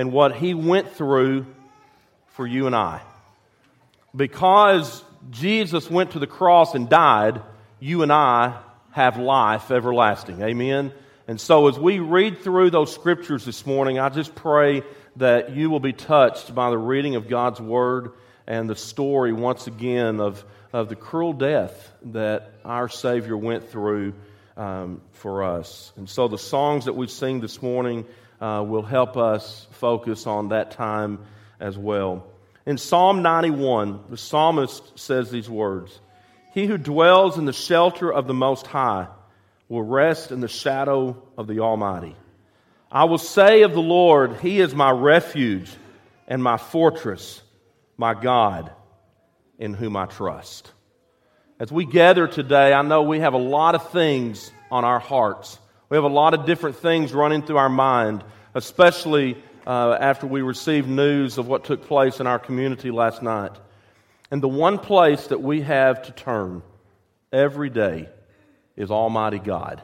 and what he went through for you and I. Because Jesus went to the cross and died, you and I have life everlasting. Amen. And so as we read through those scriptures this morning, I just pray that you will be touched by the reading of God's word and the story once again of, of the cruel death that our Savior went through um, for us. And so the songs that we sing this morning uh, will help us focus on that time as well. In Psalm 91, the psalmist says these words He who dwells in the shelter of the Most High will rest in the shadow of the Almighty. I will say of the Lord, He is my refuge and my fortress, my God, in whom I trust. As we gather today, I know we have a lot of things on our hearts. We have a lot of different things running through our mind, especially uh, after we received news of what took place in our community last night. And the one place that we have to turn every day is Almighty God,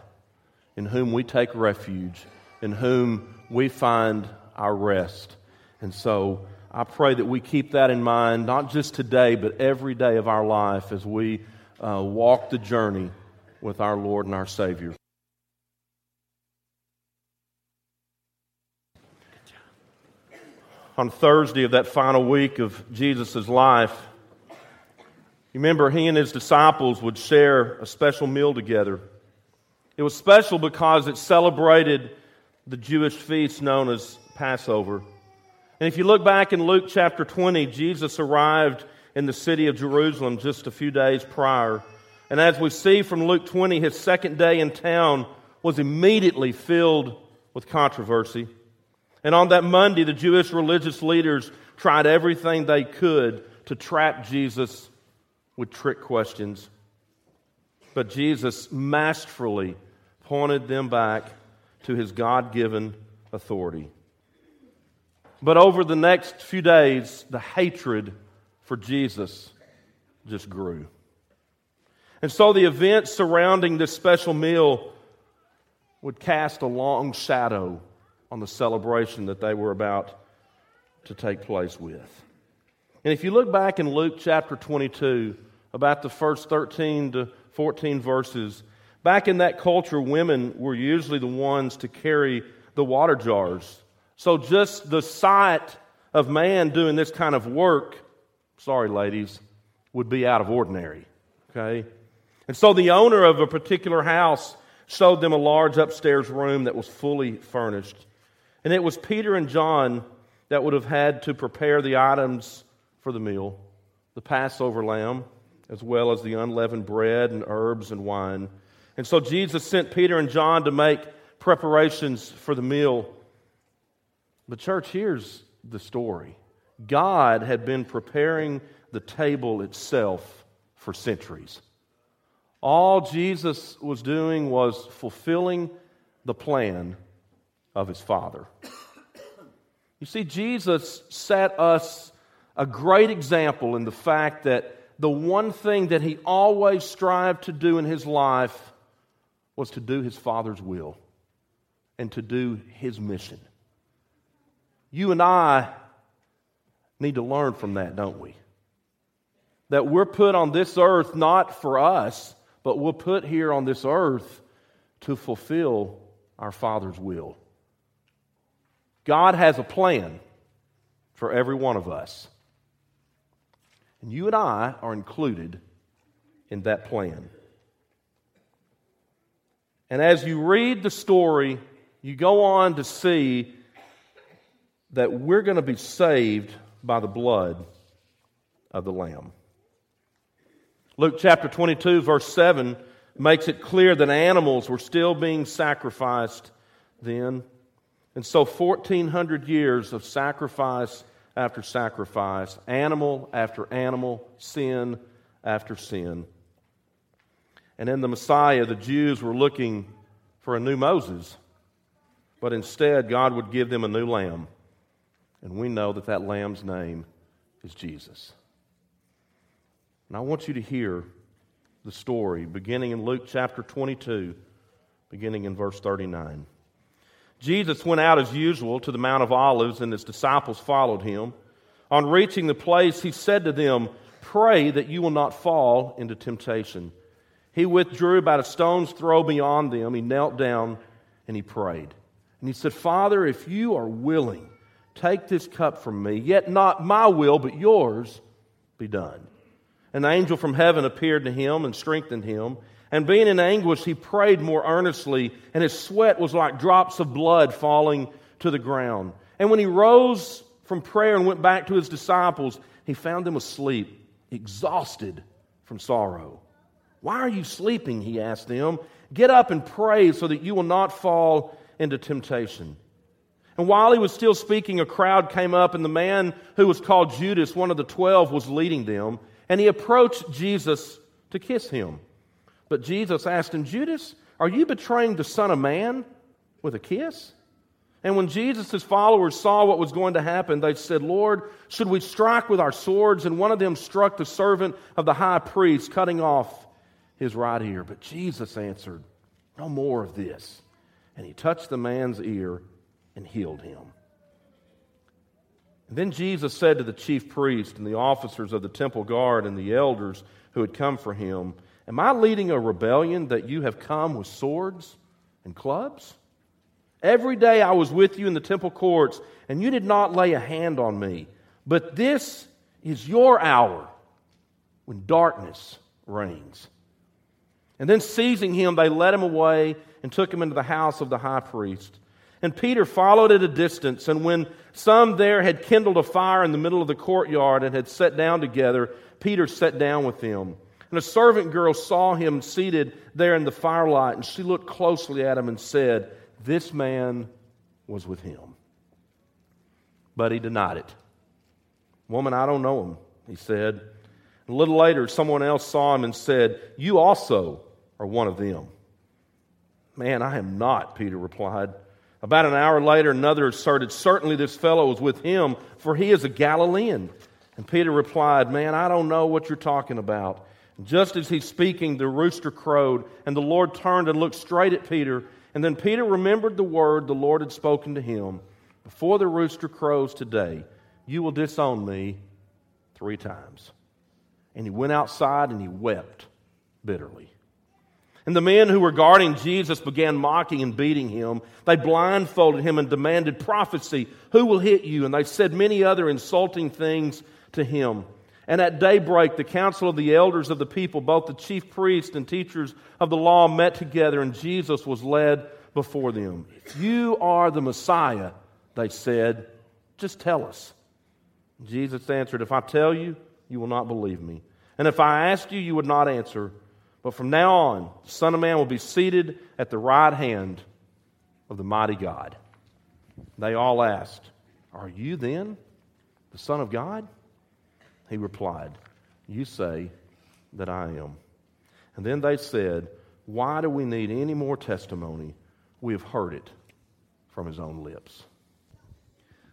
in whom we take refuge, in whom we find our rest. And so I pray that we keep that in mind, not just today, but every day of our life as we uh, walk the journey with our Lord and our Savior. On Thursday of that final week of Jesus' life, you remember he and his disciples would share a special meal together. It was special because it celebrated the Jewish feast known as Passover. And if you look back in Luke chapter 20, Jesus arrived in the city of Jerusalem just a few days prior. And as we see from Luke 20, his second day in town was immediately filled with controversy. And on that Monday, the Jewish religious leaders tried everything they could to trap Jesus with trick questions. But Jesus masterfully pointed them back to his God given authority. But over the next few days, the hatred for Jesus just grew. And so the events surrounding this special meal would cast a long shadow on the celebration that they were about to take place with. And if you look back in Luke chapter 22, about the first 13 to 14 verses, back in that culture, women were usually the ones to carry the water jars. So just the sight of man doing this kind of work sorry, ladies, would be out of ordinary. Okay? And so the owner of a particular house showed them a large upstairs room that was fully furnished. And it was Peter and John that would have had to prepare the items for the meal the Passover lamb, as well as the unleavened bread and herbs and wine. And so Jesus sent Peter and John to make preparations for the meal. The church hears the story. God had been preparing the table itself for centuries. All Jesus was doing was fulfilling the plan of his Father. You see, Jesus set us a great example in the fact that the one thing that he always strived to do in his life was to do his Father's will and to do his mission. You and I need to learn from that, don't we? That we're put on this earth not for us, but we're put here on this earth to fulfill our Father's will. God has a plan for every one of us. And you and I are included in that plan. And as you read the story, you go on to see that we're going to be saved by the blood of the Lamb. Luke chapter 22, verse 7 makes it clear that animals were still being sacrificed then. And so, 1,400 years of sacrifice after sacrifice, animal after animal, sin after sin. And in the Messiah, the Jews were looking for a new Moses, but instead, God would give them a new lamb. And we know that that lamb's name is Jesus. And I want you to hear the story beginning in Luke chapter 22, beginning in verse 39. Jesus went out as usual to the Mount of Olives, and his disciples followed him. On reaching the place, he said to them, Pray that you will not fall into temptation. He withdrew about a stone's throw beyond them. He knelt down and he prayed. And he said, Father, if you are willing, take this cup from me, yet not my will, but yours be done. An angel from heaven appeared to him and strengthened him. And being in anguish, he prayed more earnestly, and his sweat was like drops of blood falling to the ground. And when he rose from prayer and went back to his disciples, he found them asleep, exhausted from sorrow. Why are you sleeping? He asked them. Get up and pray so that you will not fall into temptation. And while he was still speaking, a crowd came up, and the man who was called Judas, one of the twelve, was leading them. And he approached Jesus to kiss him. But Jesus asked him, Judas, are you betraying the Son of Man with a kiss? And when Jesus' followers saw what was going to happen, they said, Lord, should we strike with our swords? And one of them struck the servant of the high priest, cutting off his right ear. But Jesus answered, No more of this. And he touched the man's ear and healed him. And then Jesus said to the chief priest and the officers of the temple guard and the elders who had come for him, Am I leading a rebellion that you have come with swords and clubs? Every day I was with you in the temple courts, and you did not lay a hand on me. But this is your hour when darkness reigns. And then seizing him, they led him away and took him into the house of the high priest. And Peter followed at a distance, and when some there had kindled a fire in the middle of the courtyard and had sat down together, Peter sat down with them. And a servant girl saw him seated there in the firelight, and she looked closely at him and said, This man was with him. But he denied it. Woman, I don't know him, he said. A little later, someone else saw him and said, You also are one of them. Man, I am not, Peter replied. About an hour later, another asserted, Certainly this fellow was with him, for he is a Galilean. And Peter replied, Man, I don't know what you're talking about. Just as he's speaking, the rooster crowed, and the Lord turned and looked straight at Peter. And then Peter remembered the word the Lord had spoken to him Before the rooster crows today, you will disown me three times. And he went outside and he wept bitterly. And the men who were guarding Jesus began mocking and beating him. They blindfolded him and demanded prophecy. Who will hit you? And they said many other insulting things to him. And at daybreak, the council of the elders of the people, both the chief priests and teachers of the law, met together, and Jesus was led before them. If you are the Messiah, they said, just tell us. Jesus answered, If I tell you, you will not believe me. And if I asked you, you would not answer. But from now on, the Son of Man will be seated at the right hand of the mighty God. They all asked, Are you then the Son of God? He replied, You say that I am. And then they said, Why do we need any more testimony? We have heard it from his own lips.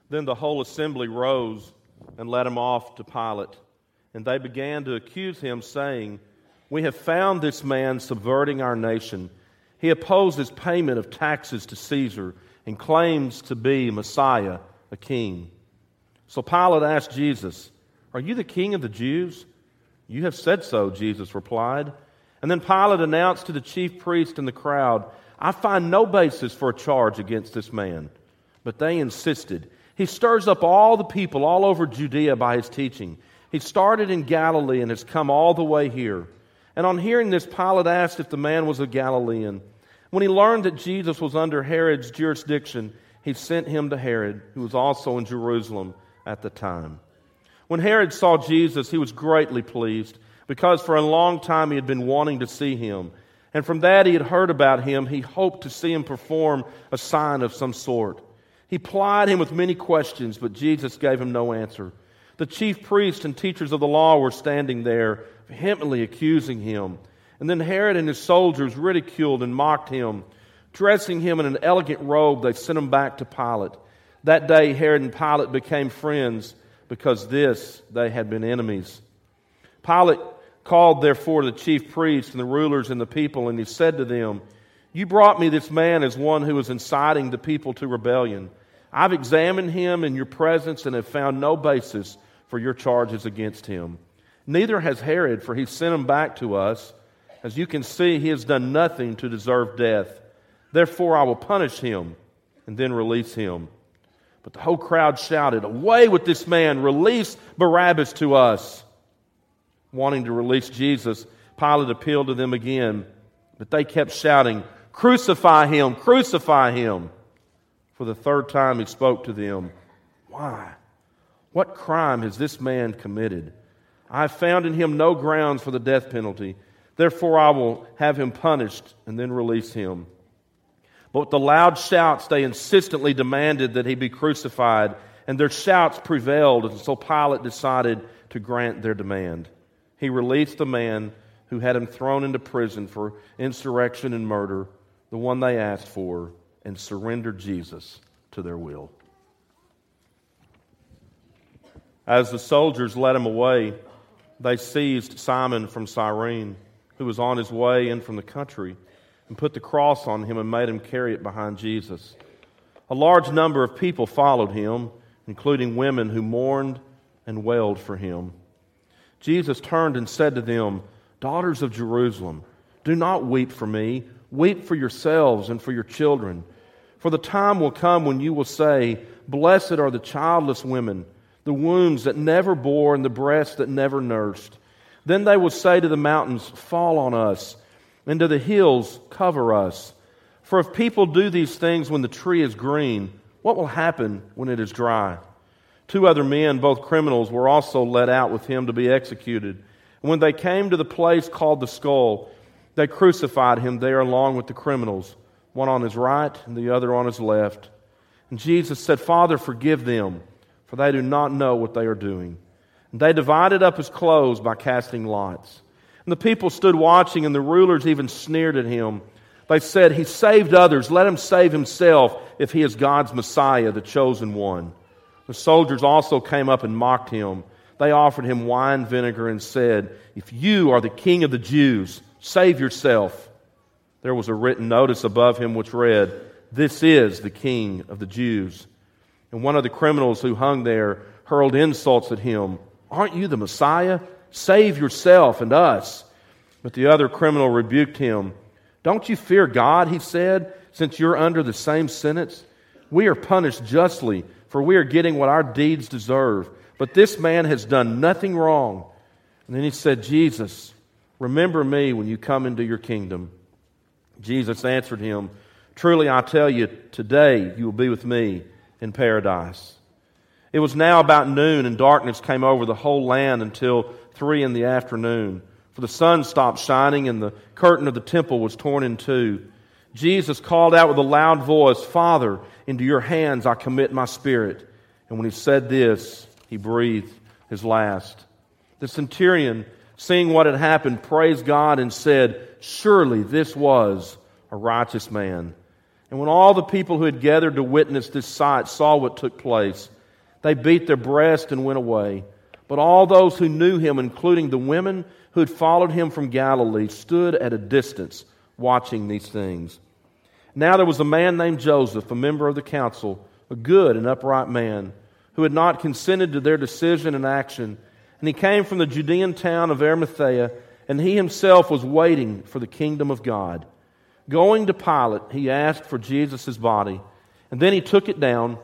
Then the whole assembly rose and led him off to Pilate. And they began to accuse him, saying, We have found this man subverting our nation. He opposes payment of taxes to Caesar and claims to be Messiah, a king. So Pilate asked Jesus, are you the king of the Jews? You have said so, Jesus replied. And then Pilate announced to the chief priest and the crowd, I find no basis for a charge against this man. But they insisted. He stirs up all the people all over Judea by his teaching. He started in Galilee and has come all the way here. And on hearing this, Pilate asked if the man was a Galilean. When he learned that Jesus was under Herod's jurisdiction, he sent him to Herod, who was also in Jerusalem at the time. When Herod saw Jesus, he was greatly pleased because for a long time he had been wanting to see him. And from that he had heard about him, he hoped to see him perform a sign of some sort. He plied him with many questions, but Jesus gave him no answer. The chief priests and teachers of the law were standing there, vehemently accusing him. And then Herod and his soldiers ridiculed and mocked him. Dressing him in an elegant robe, they sent him back to Pilate. That day, Herod and Pilate became friends because this they had been enemies. Pilate called therefore the chief priests and the rulers and the people, and he said to them, You brought me this man as one who is inciting the people to rebellion. I've examined him in your presence and have found no basis for your charges against him. Neither has Herod, for he sent him back to us. As you can see, he has done nothing to deserve death. Therefore, I will punish him and then release him. But the whole crowd shouted, Away with this man! Release Barabbas to us! Wanting to release Jesus, Pilate appealed to them again, but they kept shouting, Crucify him! Crucify him! For the third time he spoke to them, Why? What crime has this man committed? I have found in him no grounds for the death penalty. Therefore, I will have him punished and then release him. But with the loud shouts, they insistently demanded that he be crucified, and their shouts prevailed, and so Pilate decided to grant their demand. He released the man who had him thrown into prison for insurrection and murder, the one they asked for, and surrendered Jesus to their will. As the soldiers led him away, they seized Simon from Cyrene, who was on his way in from the country, and put the cross on him and made him carry it behind Jesus. A large number of people followed him, including women who mourned and wailed for him. Jesus turned and said to them, Daughters of Jerusalem, do not weep for me, weep for yourselves and for your children. For the time will come when you will say, Blessed are the childless women the wombs that never bore and the breasts that never nursed. Then they will say to the mountains, Fall on us, and do the hills, Cover us. For if people do these things when the tree is green, what will happen when it is dry? Two other men, both criminals, were also led out with him to be executed. And when they came to the place called the skull, they crucified him there along with the criminals, one on his right and the other on his left. And Jesus said, Father, forgive them for they do not know what they are doing. And they divided up his clothes by casting lots. And the people stood watching, and the rulers even sneered at him. They said, He saved others. Let him save himself if he is God's Messiah, the chosen one. The soldiers also came up and mocked him. They offered him wine vinegar and said, If you are the king of the Jews, save yourself. There was a written notice above him which read, This is the king of the Jews. And one of the criminals who hung there hurled insults at him. Aren't you the Messiah? Save yourself and us. But the other criminal rebuked him. Don't you fear God, he said, since you're under the same sentence? We are punished justly, for we are getting what our deeds deserve. But this man has done nothing wrong. And then he said, Jesus, remember me when you come into your kingdom. Jesus answered him, Truly I tell you, today you will be with me in paradise. It was now about noon, and darkness came over the whole land until three in the afternoon. For the sun stopped shining, and the curtain of the temple was torn in two. Jesus called out with a loud voice, Father, into your hands I commit my spirit. And when he said this, he breathed his last. The centurion, seeing what had happened, praised God and said, Surely this was a righteous man. And when all the people who had gathered to witness this sight saw what took place, they beat their breast and went away. But all those who knew him, including the women who had followed him from Galilee, stood at a distance watching these things. Now there was a man named Joseph, a member of the council, a good and upright man, who had not consented to their decision and action. And he came from the Judean town of Arimathea, and he himself was waiting for the kingdom of God. Going to Pilate, he asked for Jesus' body, and then he took it down,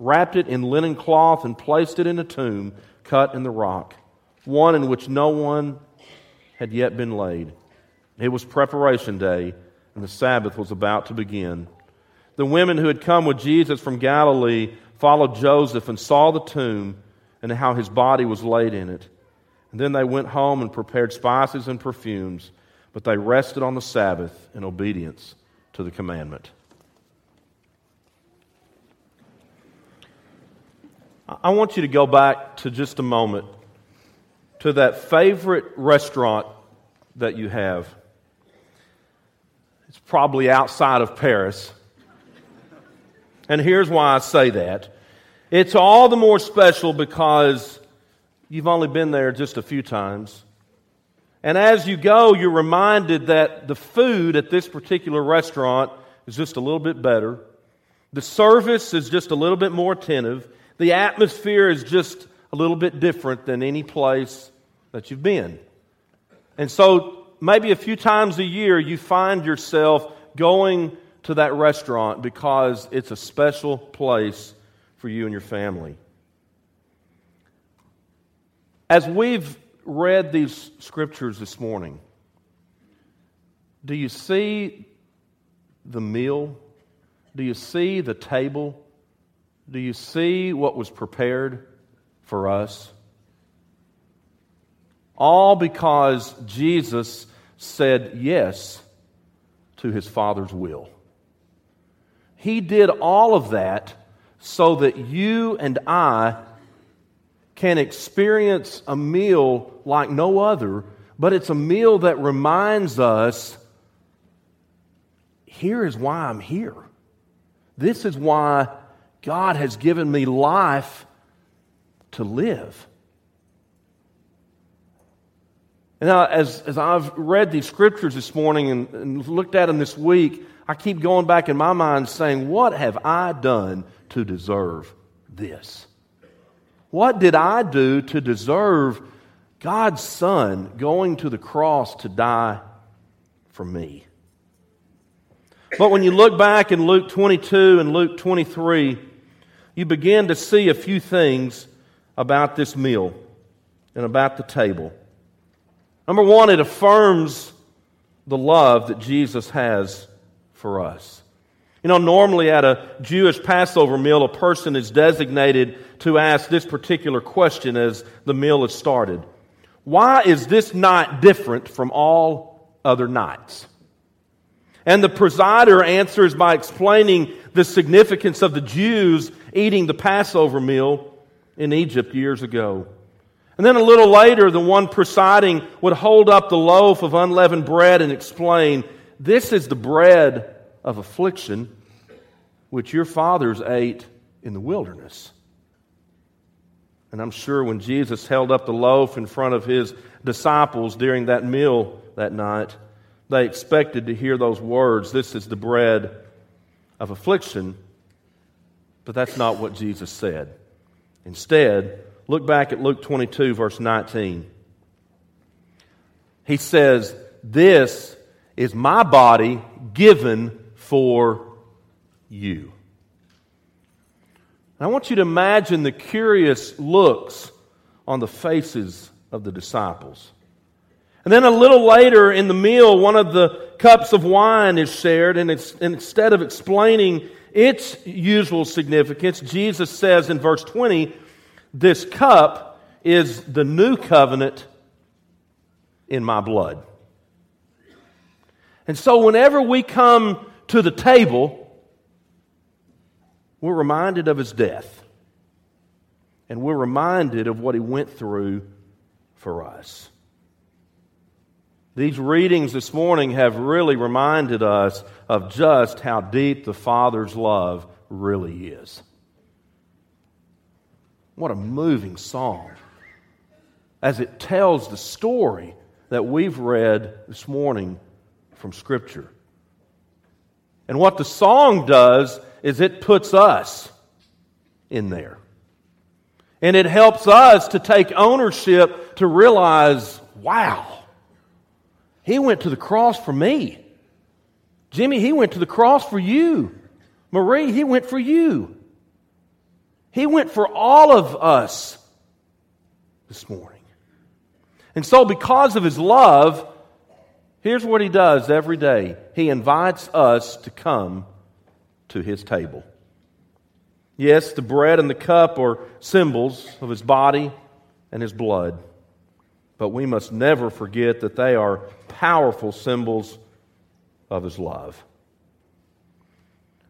wrapped it in linen cloth, and placed it in a tomb cut in the rock, one in which no one had yet been laid. It was preparation day, and the Sabbath was about to begin. The women who had come with Jesus from Galilee followed Joseph and saw the tomb and how his body was laid in it. And then they went home and prepared spices and perfumes but they rested on the Sabbath in obedience to the commandment. I want you to go back to just a moment to that favorite restaurant that you have. It's probably outside of Paris. And here's why I say that it's all the more special because you've only been there just a few times And as you go, you're reminded that the food at this particular restaurant is just a little bit better. The service is just a little bit more attentive. The atmosphere is just a little bit different than any place that you've been. And so, maybe a few times a year, you find yourself going to that restaurant because it's a special place for you and your family. As we've read these scriptures this morning, do you see the meal? Do you see the table? Do you see what was prepared for us? All because Jesus said yes to his Father's will. He did all of that so that you and I can experience a meal like no other, but it's a meal that reminds us here is why I'm here. This is why God has given me life to live. And now, as, as I've read these scriptures this morning and, and looked at them this week, I keep going back in my mind saying, What have I done to deserve this? What did I do to deserve God's Son going to the cross to die for me? But when you look back in Luke 22 and Luke 23, you begin to see a few things about this meal and about the table. Number one, it affirms the love that Jesus has for us. You know, normally at a Jewish Passover meal, a person is designated to ask this particular question as the meal is started Why is this night different from all other nights? And the presider answers by explaining the significance of the Jews eating the Passover meal in Egypt years ago. And then a little later, the one presiding would hold up the loaf of unleavened bread and explain, This is the bread of affliction which your fathers ate in the wilderness. And I'm sure when Jesus held up the loaf in front of his disciples during that meal that night, they expected to hear those words This is the bread of affliction. But that's not what Jesus said. Instead, look back at Luke 22, verse 19. He says, This is my body given for you. I want you to imagine the curious looks on the faces of the disciples. And then a little later in the meal, one of the cups of wine is shared, and, and instead of explaining its usual significance, Jesus says in verse 20, This cup is the new covenant in my blood. And so, whenever we come to the table, we're reminded of his death. And we're reminded of what he went through for us. These readings this morning have really reminded us of just how deep the Father's love really is. What a moving song as it tells the story that we've read this morning from Scripture. And what the song does is it puts us in there. And it helps us to take ownership to realize, wow, he went to the cross for me. Jimmy, he went to the cross for you. Marie, he went for you. He went for all of us this morning. And so, because of his love, here's what he does every day he invites us to come to his table. Yes, the bread and the cup are symbols of his body and his blood, but we must never forget that they are powerful symbols of his love.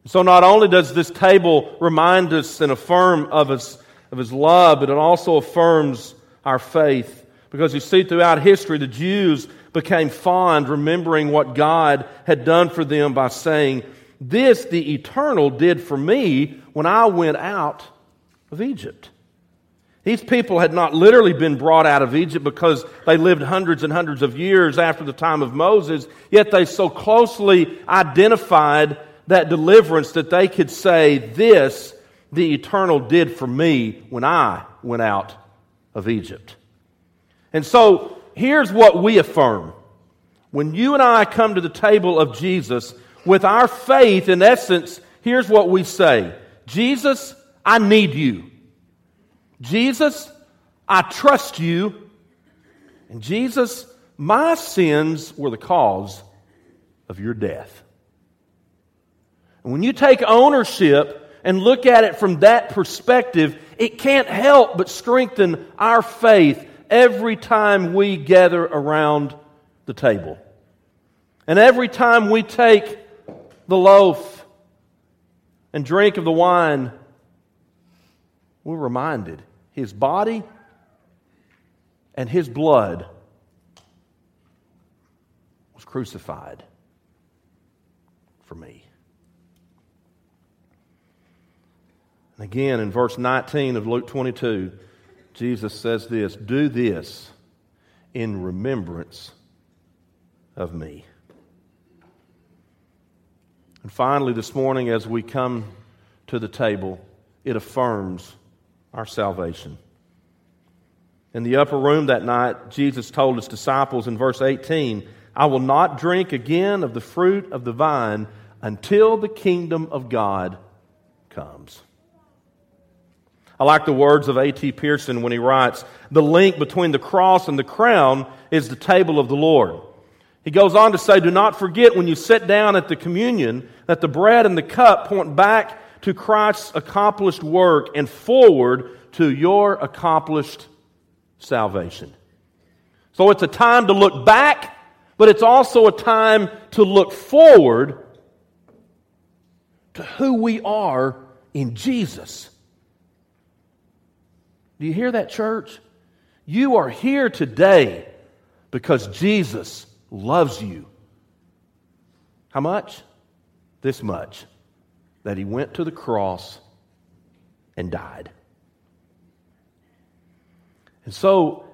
So, not only does this table remind us and affirm of his, of his love, but it also affirms our faith. Because you see, throughout history, the Jews became fond remembering what God had done for them by saying, this the eternal did for me when I went out of Egypt. These people had not literally been brought out of Egypt because they lived hundreds and hundreds of years after the time of Moses, yet they so closely identified that deliverance that they could say, This the eternal did for me when I went out of Egypt. And so here's what we affirm. When you and I come to the table of Jesus with our faith, in essence, here's what we say Jesus, I need you. Jesus, I trust you. And Jesus, my sins were the cause of your death. And when you take ownership and look at it from that perspective, it can't help but strengthen our faith every time we gather around the table. And every time we take the loaf and drink of the wine, we're reminded his body and his blood was crucified for me. And again, in verse 19 of Luke 22, Jesus says this Do this in remembrance of me. And finally, this morning, as we come to the table, it affirms our salvation. In the upper room that night, Jesus told his disciples in verse 18, I will not drink again of the fruit of the vine until the kingdom of God comes. I like the words of A.T. Pierson when he writes, The link between the cross and the crown is the table of the Lord. He goes on to say, Do not forget when you sit down at the communion that the bread and the cup point back to Christ's accomplished work and forward to your accomplished salvation. So it's a time to look back, but it's also a time to look forward to who we are in Jesus. Do you hear that, church? You are here today because Jesus loves you. How much? This much that he went to the cross and died. And so,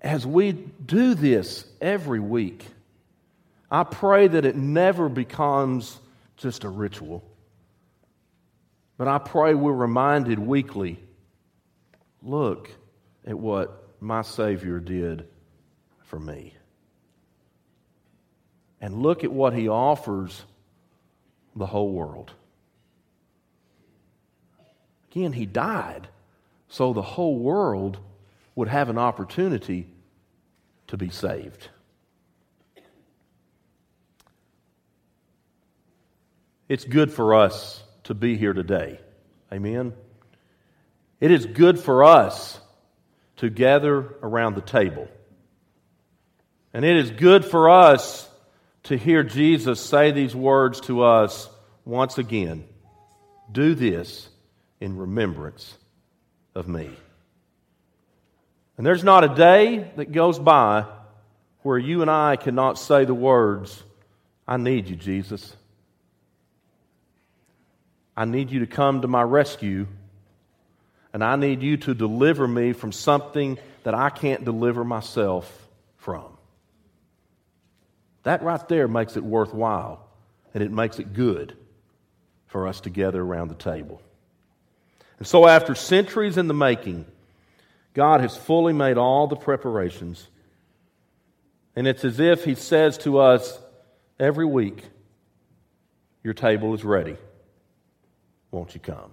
as we do this every week, I pray that it never becomes just a ritual. But I pray we're reminded weekly look at what my Savior did for me. And look at what he offers the whole world. Again, he died so the whole world would have an opportunity to be saved. It's good for us to be here today. Amen. It is good for us to gather around the table. And it is good for us to hear Jesus say these words to us once again Do this in remembrance of me. And there's not a day that goes by where you and I cannot say the words, I need you, Jesus. I need you to come to my rescue, and I need you to deliver me from something that I can't deliver myself from. That right there makes it worthwhile and it makes it good for us to gather around the table. And so, after centuries in the making, God has fully made all the preparations. And it's as if He says to us every week, Your table is ready. Won't you come?